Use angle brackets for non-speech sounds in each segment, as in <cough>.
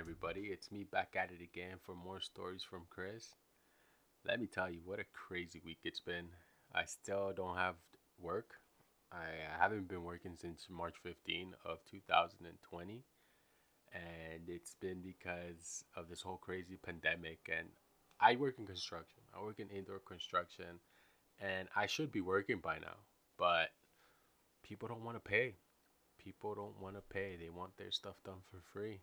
everybody? It's me back at it again for more stories from Chris. Let me tell you, what a crazy week it's been. I still don't have work. I haven't been working since March 15 of 2020, and it's been because of this whole crazy pandemic. And I work in construction. I work in indoor construction, and I should be working by now, but people don't want to pay people don't want to pay. They want their stuff done for free.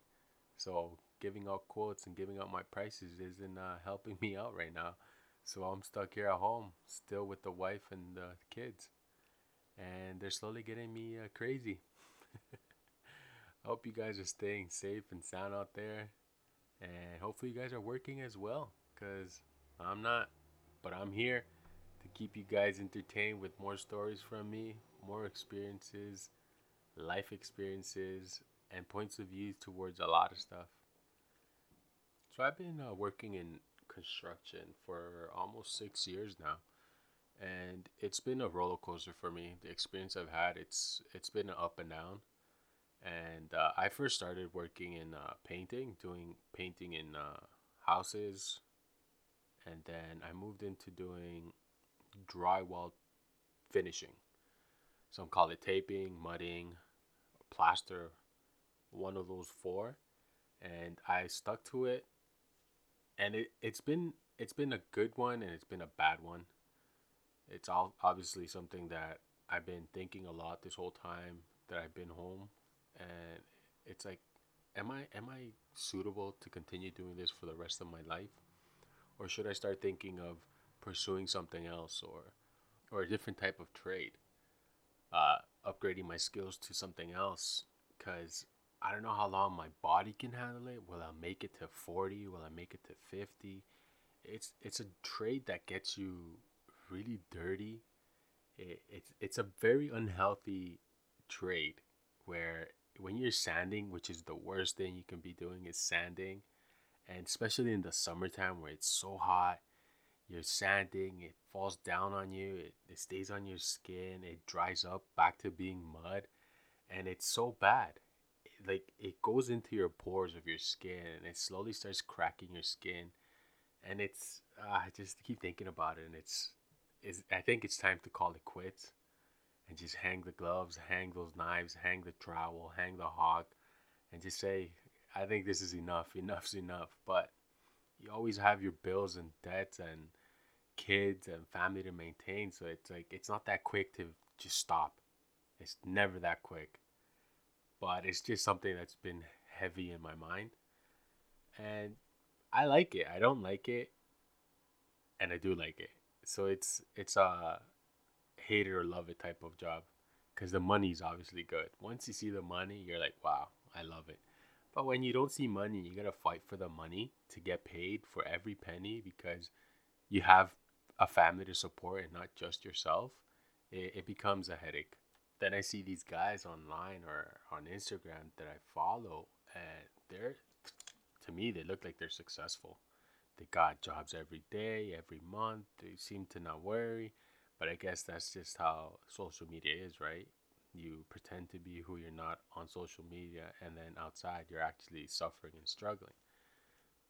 So giving out quotes and giving out my prices isn't uh, helping <laughs> me out right now. So I'm stuck here at home, still with the wife and the kids, and they're slowly getting me uh, crazy. I <laughs> hope you guys are staying safe and sound out there, and hopefully you guys are working as well. Cause I'm not, but I'm here to keep you guys entertained with more stories from me, more experiences, life experiences, and points of view towards a lot of stuff. So I've been uh, working in construction for almost six years now, and it's been a roller coaster for me. The experience I've had, it's it's been up and down. And uh, I first started working in uh, painting, doing painting in uh, houses, and then I moved into doing drywall finishing. Some call it taping, mudding, plaster one of those four and I stuck to it and it, it's been it's been a good one and it's been a bad one. It's all obviously something that I've been thinking a lot this whole time that I've been home and it's like am I am I suitable to continue doing this for the rest of my life? Or should I start thinking of pursuing something else or or a different type of trade? Uh, upgrading my skills to something else because I don't know how long my body can handle it. Will I make it to 40? Will I make it to 50? It's it's a trade that gets you really dirty. It, it's it's a very unhealthy trade where when you're sanding, which is the worst thing you can be doing is sanding, and especially in the summertime where it's so hot you're sanding, it falls down on you, it, it stays on your skin, it dries up back to being mud, and it's so bad. Like it goes into your pores of your skin and it slowly starts cracking your skin. And it's uh, I just keep thinking about it and it's is I think it's time to call it quits and just hang the gloves, hang those knives, hang the trowel, hang the hog, and just say, I think this is enough. Enough's enough. But you always have your bills and debts and kids and family to maintain. So it's like it's not that quick to just stop. It's never that quick. But it's just something that's been heavy in my mind. And I like it. I don't like it. And I do like it. So it's it's a hate it or love it type of job. Cause the money's obviously good. Once you see the money, you're like, wow, I love it. But when you don't see money, you gotta fight for the money to get paid for every penny because you have a family to support and not just yourself, it, it becomes a headache. Then I see these guys online or on Instagram that I follow, and they're, to me, they look like they're successful. They got jobs every day, every month. They seem to not worry. But I guess that's just how social media is, right? You pretend to be who you're not on social media, and then outside, you're actually suffering and struggling.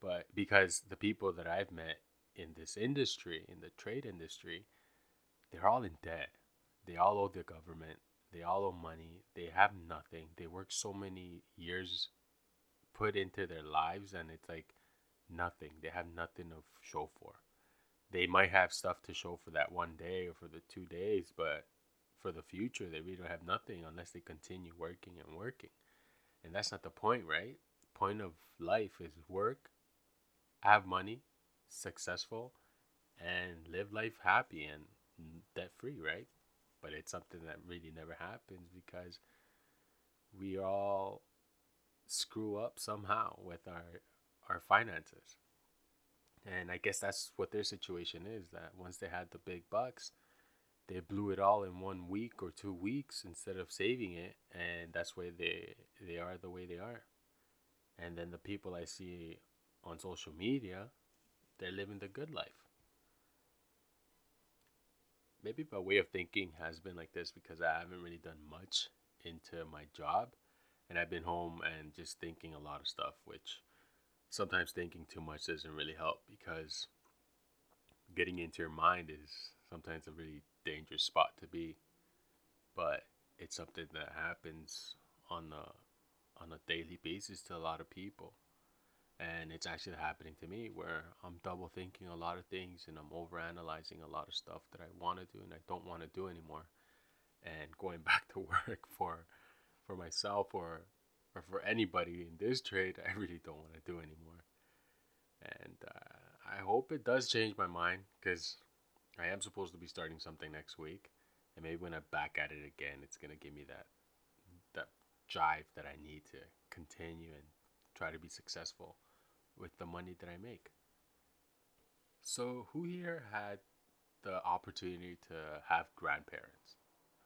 But because the people that I've met in this industry, in the trade industry, they're all in debt. They all owe the government. They all owe money. They have nothing. They work so many years put into their lives, and it's like nothing. They have nothing to show for. They might have stuff to show for that one day or for the two days, but for the future, they really don't have nothing unless they continue working and working. And that's not the point, right? Point of life is work, have money, successful and live life happy and debt free, right? But it's something that really never happens because we all screw up somehow with our our finances. And I guess that's what their situation is that once they had the big bucks, they blew it all in one week or two weeks instead of saving it and that's why they they are the way they are. And then the people I see on social media they're living the good life. Maybe my way of thinking has been like this because I haven't really done much into my job. and I've been home and just thinking a lot of stuff, which sometimes thinking too much doesn't really help because getting into your mind is sometimes a really dangerous spot to be. But it's something that happens on a on a daily basis to a lot of people. And it's actually happening to me where I'm double thinking a lot of things and I'm over analyzing a lot of stuff that I want to do and I don't want to do anymore. And going <laughs> back to work for for myself or or for anybody in this trade, I really don't want to do anymore. And uh, I hope it does change my mind because I am supposed to be starting something next week, and maybe when I'm back at it again, it's gonna give me that that drive that I need to continue and try to be successful with the money that I make. So, who here had the opportunity to have grandparents?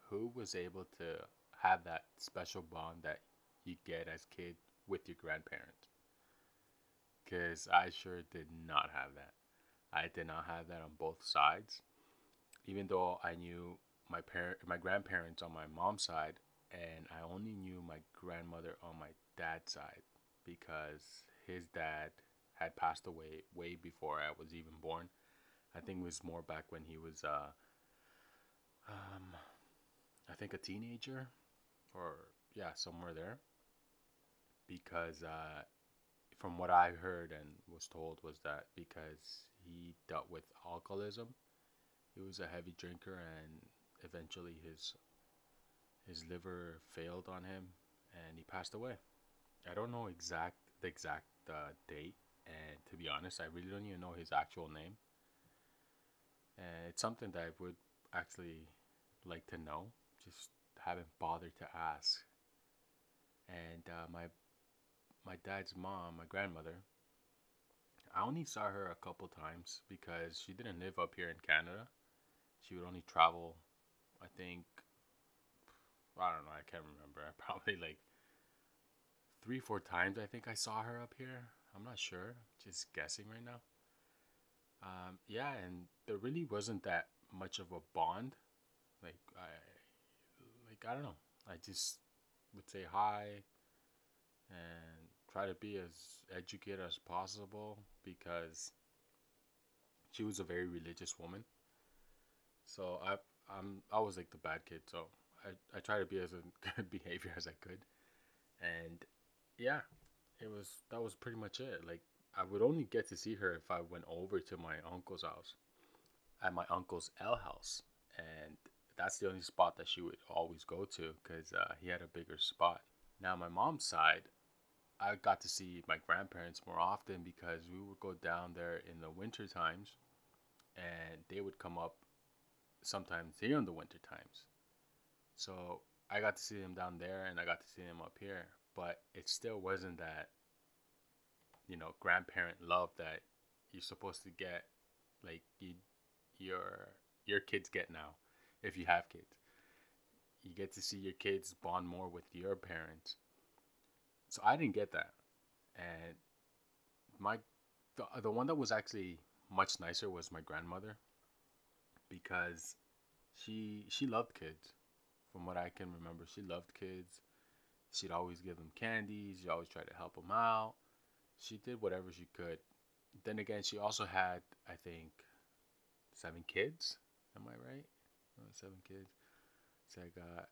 Who was able to have that special bond that you get as kid with your grandparents? Because I sure did not have that. I did not have that on both sides. Even though I knew my parent, my grandparents on my mom's side, and I only knew my grandmother on my dad's side because his dad had passed away way before I was even born. I think it was more back when he was, uh, um, I think a teenager, or yeah, somewhere there. Because uh, from what I heard and was told was that because he dealt with alcoholism, he was a heavy drinker, and eventually his his liver failed on him, and he passed away. I don't know exact the exact uh, date, and to be honest, I really don't even know his actual name. And it's something that I would actually like to know, just haven't bothered to ask. And uh, my my dad's mom, my grandmother, I only saw her a couple times because she didn't live up here in Canada. She would only travel, I think, I don't know, I can't remember. I <laughs> probably like three, four times I think I saw her up here. I'm not sure, just guessing right now. Um, yeah, and there really wasn't that much of a bond. Like I, like I don't know. I just would say hi and try to be as educated as possible because she was a very religious woman. So I I'm I was like the bad kid, so I I try to be as a <laughs> good behavior as I could. And yeah, it was that was pretty much it. Like I would only get to see her if I went over to my uncle's house at my uncle's L house and that's the only spot that she would always go to because uh, he had a bigger spot. Now, my mom's side, I got to see my grandparents more often because we would go down there in the winter times and they would come up sometimes here in the winter times. So I got to see them down there and I got to see them up here, but it still wasn't that, you know, grandparent love that you're supposed to get, like you, your your kids get now if you have kids. You get to see your kids bond more with your parents. So I didn't get that. And my the, the one that was actually much nicer was my grandmother because she she loved kids. From what I can remember, she loved kids. She'd always give them candies. She always tried to help them out. She did whatever she could. Then again, she also had, I think, seven kids. Am I right? seven kids. So I got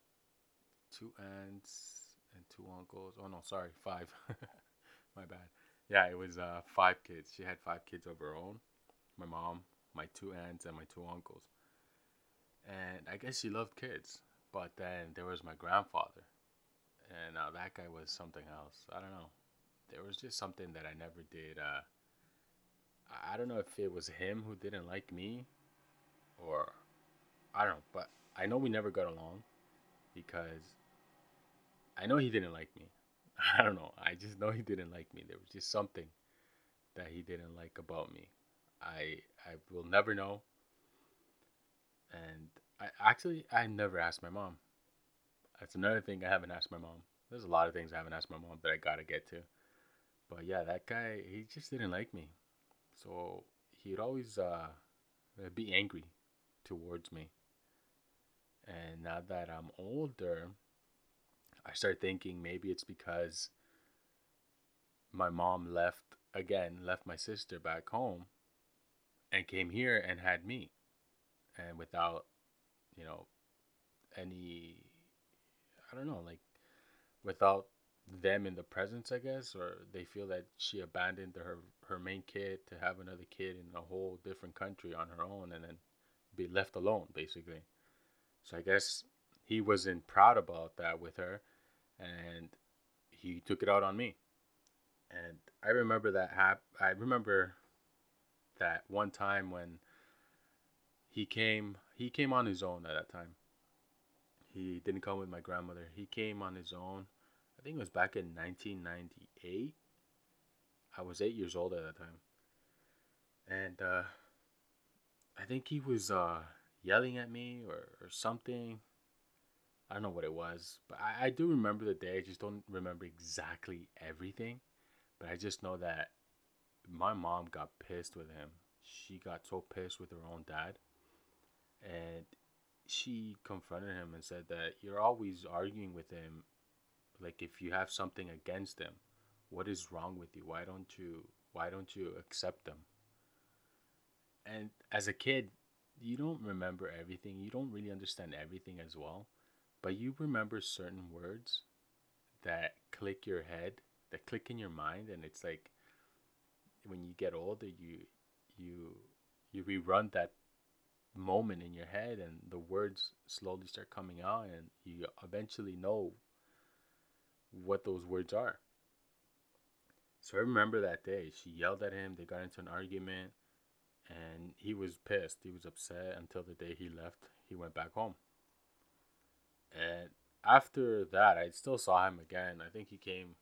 two aunts and two uncles. Oh no, sorry, five. <laughs> my bad. Yeah, it was uh, five kids. She had five kids of her own. My mom, my two aunts, and my two uncles. And I guess she loved kids. But then there was my grandfather. And uh, that guy was something else. I don't know. There was just something that I never did. Uh, I don't know if it was him who didn't like me or I don't know, but I know we never got along because I know he didn't like me. <laughs> I don't know. I just know he didn't like me. There was just something that he didn't like about me. I I will never know. And I actually I never asked my mom. That's another thing I haven't asked my mom. There's a lot of things I haven't asked my mom that I gotta get to. But yeah, that guy he just didn't like me. So he'd always uh, be angry towards me. And now that I'm older, I start thinking maybe it's because my mom left again, left my sister back home and came here and had me. And without, you know, any I don't know, like without them in the presence, I guess, or they feel that she abandoned her her main kid to have another kid in a whole different country on her own and then be left alone basically. So I guess he wasn't proud about that with her and he took it out on me. And I remember that hap- I remember that one time when he came he came on his own at that time. He didn't come with my grandmother. He came on his own. I think it was back in 1998. I was 8 years old at that time. And uh I think he was uh yelling at me or, or something. I don't know what it was, but I, I do remember the day. I just don't remember exactly everything. But I just know that my mom got pissed with him. She got so pissed with her own dad. And she confronted him and said that you're always arguing with him. Like if you have something against him, what is wrong with you? Why don't you why don't you accept them? And as a kid, you don't remember everything. You don't really understand everything as well but you remember certain words that click your head, that click in your mind, and it's like when you get older, you you you rerun that moment in your head, and the words slowly start coming out, and you eventually know what those words are. So I remember that day. She yelled at him. They got into an argument, and he was pissed. He was upset until the day he left. He went back home. And after that, I still saw him again. I think he came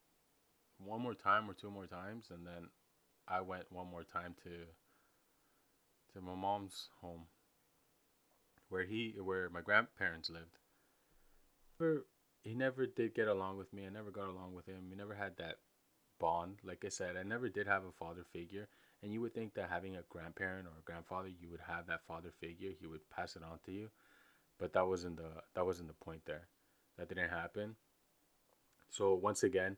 one more time or two more times, and then I went one more time to to my mom's home, where he where my grandparents lived. Never, he never did get along with me. I never got along with him. We never had that bond. Like I said, I never did have a father figure. And you would think that having a grandparent or a grandfather, you would have that father figure. He would pass it on to you but that wasn't the that wasn't the point there. That didn't happen. So once again,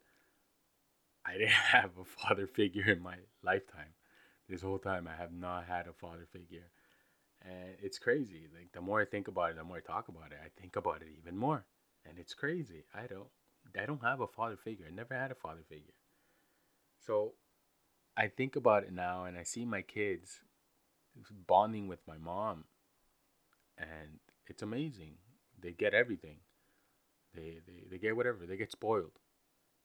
I <laughs> didn't have a father figure in my lifetime. This whole time I have not had a father figure. And it's crazy. Like the more I think about it, the more I talk about it, I think about it even more. And it's crazy. I don't I don't have a father figure. I never had a father figure. So I think about it now and I see my kids bonding with my mom and it's amazing. They get everything. They, they, they get whatever. They get spoiled.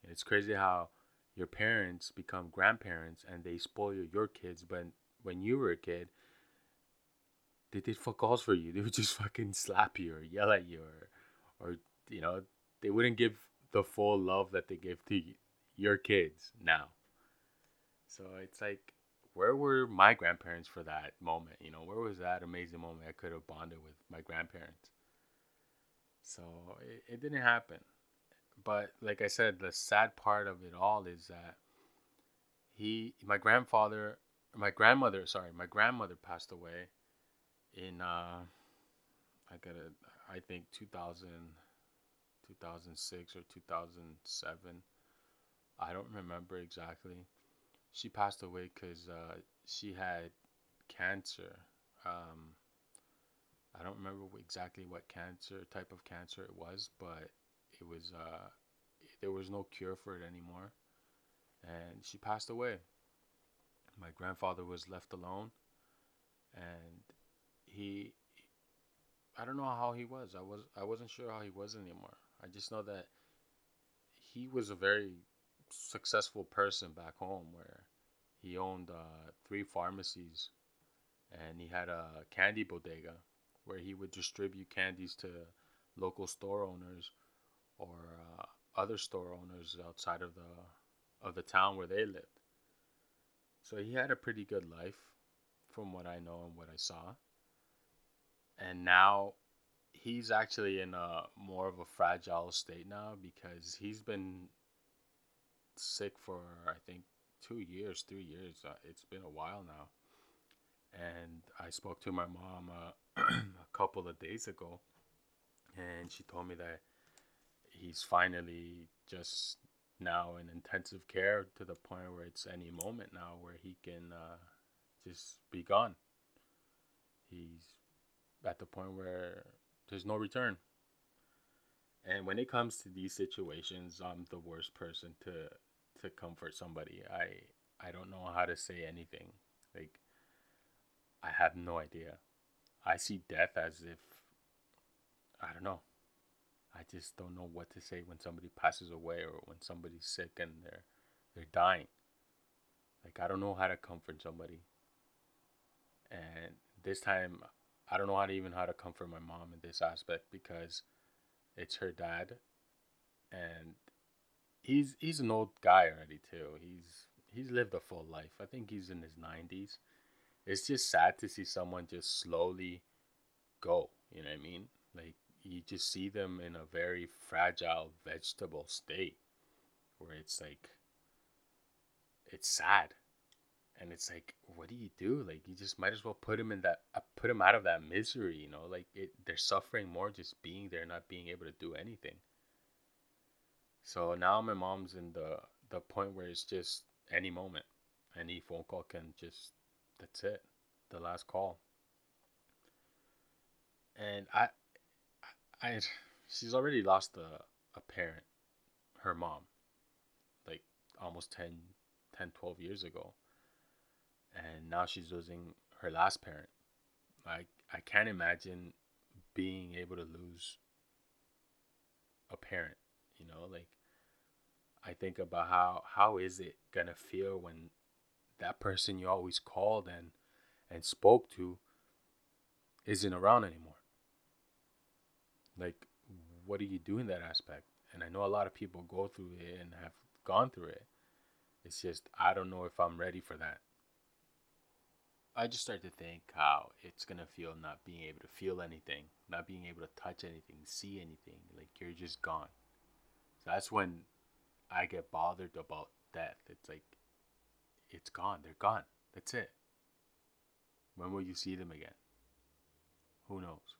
And it's crazy how your parents become grandparents and they spoil your kids. But when you were a kid, they did fuck alls for you. <laughs> They would just fucking slap you or yell at you or, or you know, they wouldn't give the full love that they give to your kids now. So it's like where were my grandparents for that moment? You know, where was that amazing moment I could have bonded with my grandparents? So it, it didn't happen. But like I said, the sad part of it all is that he, my grandfather, my grandmother, sorry, my grandmother passed away in, uh, I got I think 2000, 2006 or 2007. I don't remember exactly she passed away because uh, she had cancer. Um, I don't remember exactly what cancer type of cancer it was, but it was uh, there was no cure for it anymore, and she passed away. My grandfather was left alone, and he. I don't know how he was. I was I wasn't sure how he was anymore. I just know that he was a very successful person back home where he owned uh, three pharmacies and he had a candy bodega where he would distribute candies to local store owners or uh, other store owners outside of the of the town where they lived. So he had a pretty good life from what I know and what I saw. And now he's actually in a more of a fragile state now because he's been sick for I think two years, three years. Uh, it's been a while now. And I spoke to my mom uh, <clears throat> a couple of days ago, and she told me that he's finally just now in intensive care to the point where it's any moment now where he can uh, just be gone. He's at the point where there's no return. And when it comes to these situations, I'm the worst person to to comfort somebody. I I don't know how to say anything. Like I have no idea. I see death as if I don't know. I just don't know what to say when somebody passes away or when somebody's sick and they're they're dying. Like I don't know how to comfort somebody. And this time I don't know how to even how to comfort my mom in this aspect because it's her dad and he's he's an old guy already too. He's he's lived a full life. I think he's in his 90s. It's just sad to see someone just slowly go, you know what I mean? Like you just see them in a very fragile vegetable state where it's like it's sad and it's like what do you do? Like you just might as well put them in that uh, put them out of that misery you know? Like it, they're suffering more just being there not being able to do anything. So now my mom's in the the point where it's just any moment. Any phone call can just that's it. The last call. And i i she's already lost a, a parent her mom like almost 10 10 12 years ago and now she's losing her last parent. I I can't imagine being able to lose a parent, you know, like I think about how how is it going to feel when that person you always called and and spoke to isn't around anymore. Like what do you do in that aspect? And I know a lot of people go through it and have gone through it. It's just I don't know if I'm ready for that. I just start to think how it's gonna feel not being able to feel anything, not being able to touch anything, see anything. Like you're just gone. So that's when I get bothered about death. It's like it's gone. They're gone. That's it. When will you see them again? Who knows?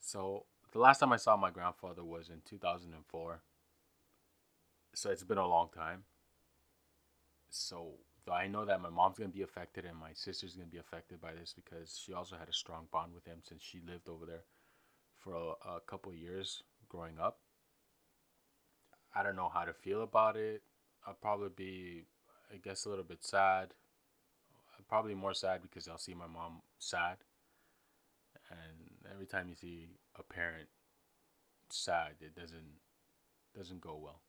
So the last time I saw my grandfather was in 2004. So it's been a long time. So so I know that my mom's gonna be affected and my sister's gonna be affected by this because she also had a strong bond with him since she lived over there for a, a couple years growing up. I don't know how to feel about it. I'll probably be, I guess, a little bit sad. Probably more sad because I'll see my mom sad. And every time you see a parent sad, it doesn't doesn't go well.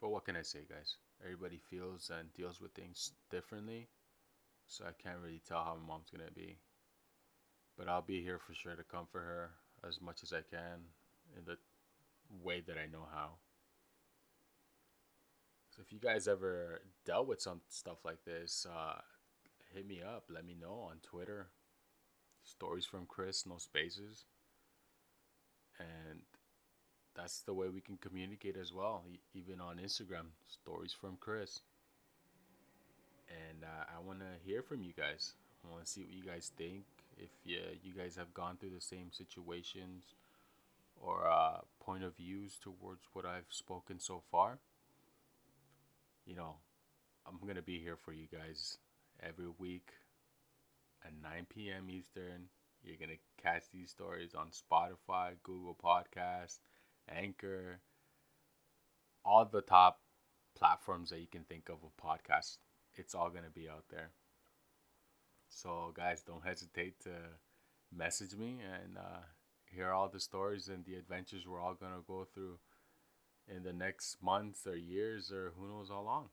But what can I say, guys? Everybody feels and deals with things differently. So I can't really tell how my mom's gonna be. But I'll be here for sure to comfort her as much as I can in the way that I know how. So if you guys ever dealt with some stuff like this, uh, hit me up. Let me know on Twitter. Stories from Chris, no spaces. And that's the way we can communicate as well, even on Instagram. Stories from Chris. And uh, I want to hear from you guys. I want to see what you guys think. If you, you guys have gone through the same situations or uh, point of views towards what I've spoken so far, you know, I'm going to be here for you guys every week at 9 p.m. Eastern. You're going to catch these stories on Spotify, Google Podcasts, Anchor, all the top platforms that you can think of of podcasts. It's all going to be out there. So, guys, don't hesitate to message me and uh, hear all the stories and the adventures we're all going to go through in the next months or years or who knows how long.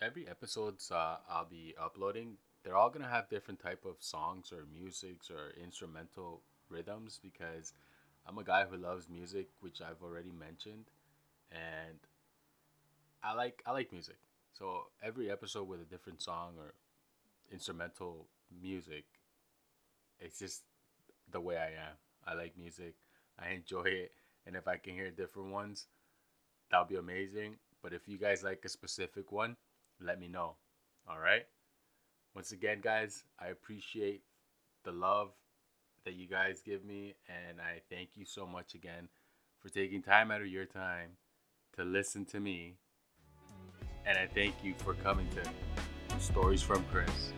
Every episodes uh, I'll be uploading, they're all going to have different type of songs or musics or instrumental rhythms because – I'm a guy who loves music, which I've already mentioned, and I like I like music. So every episode with a different song or instrumental music, it's just the way I am. I like music. I enjoy it, and if I can hear different ones, that'll be amazing. But if you guys like a specific one, let me know. All right. Once again, guys, I appreciate the love, that you guys give me, and I thank you so much again for taking time out of your time to listen to me. And I thank you for coming to Stories from Chris.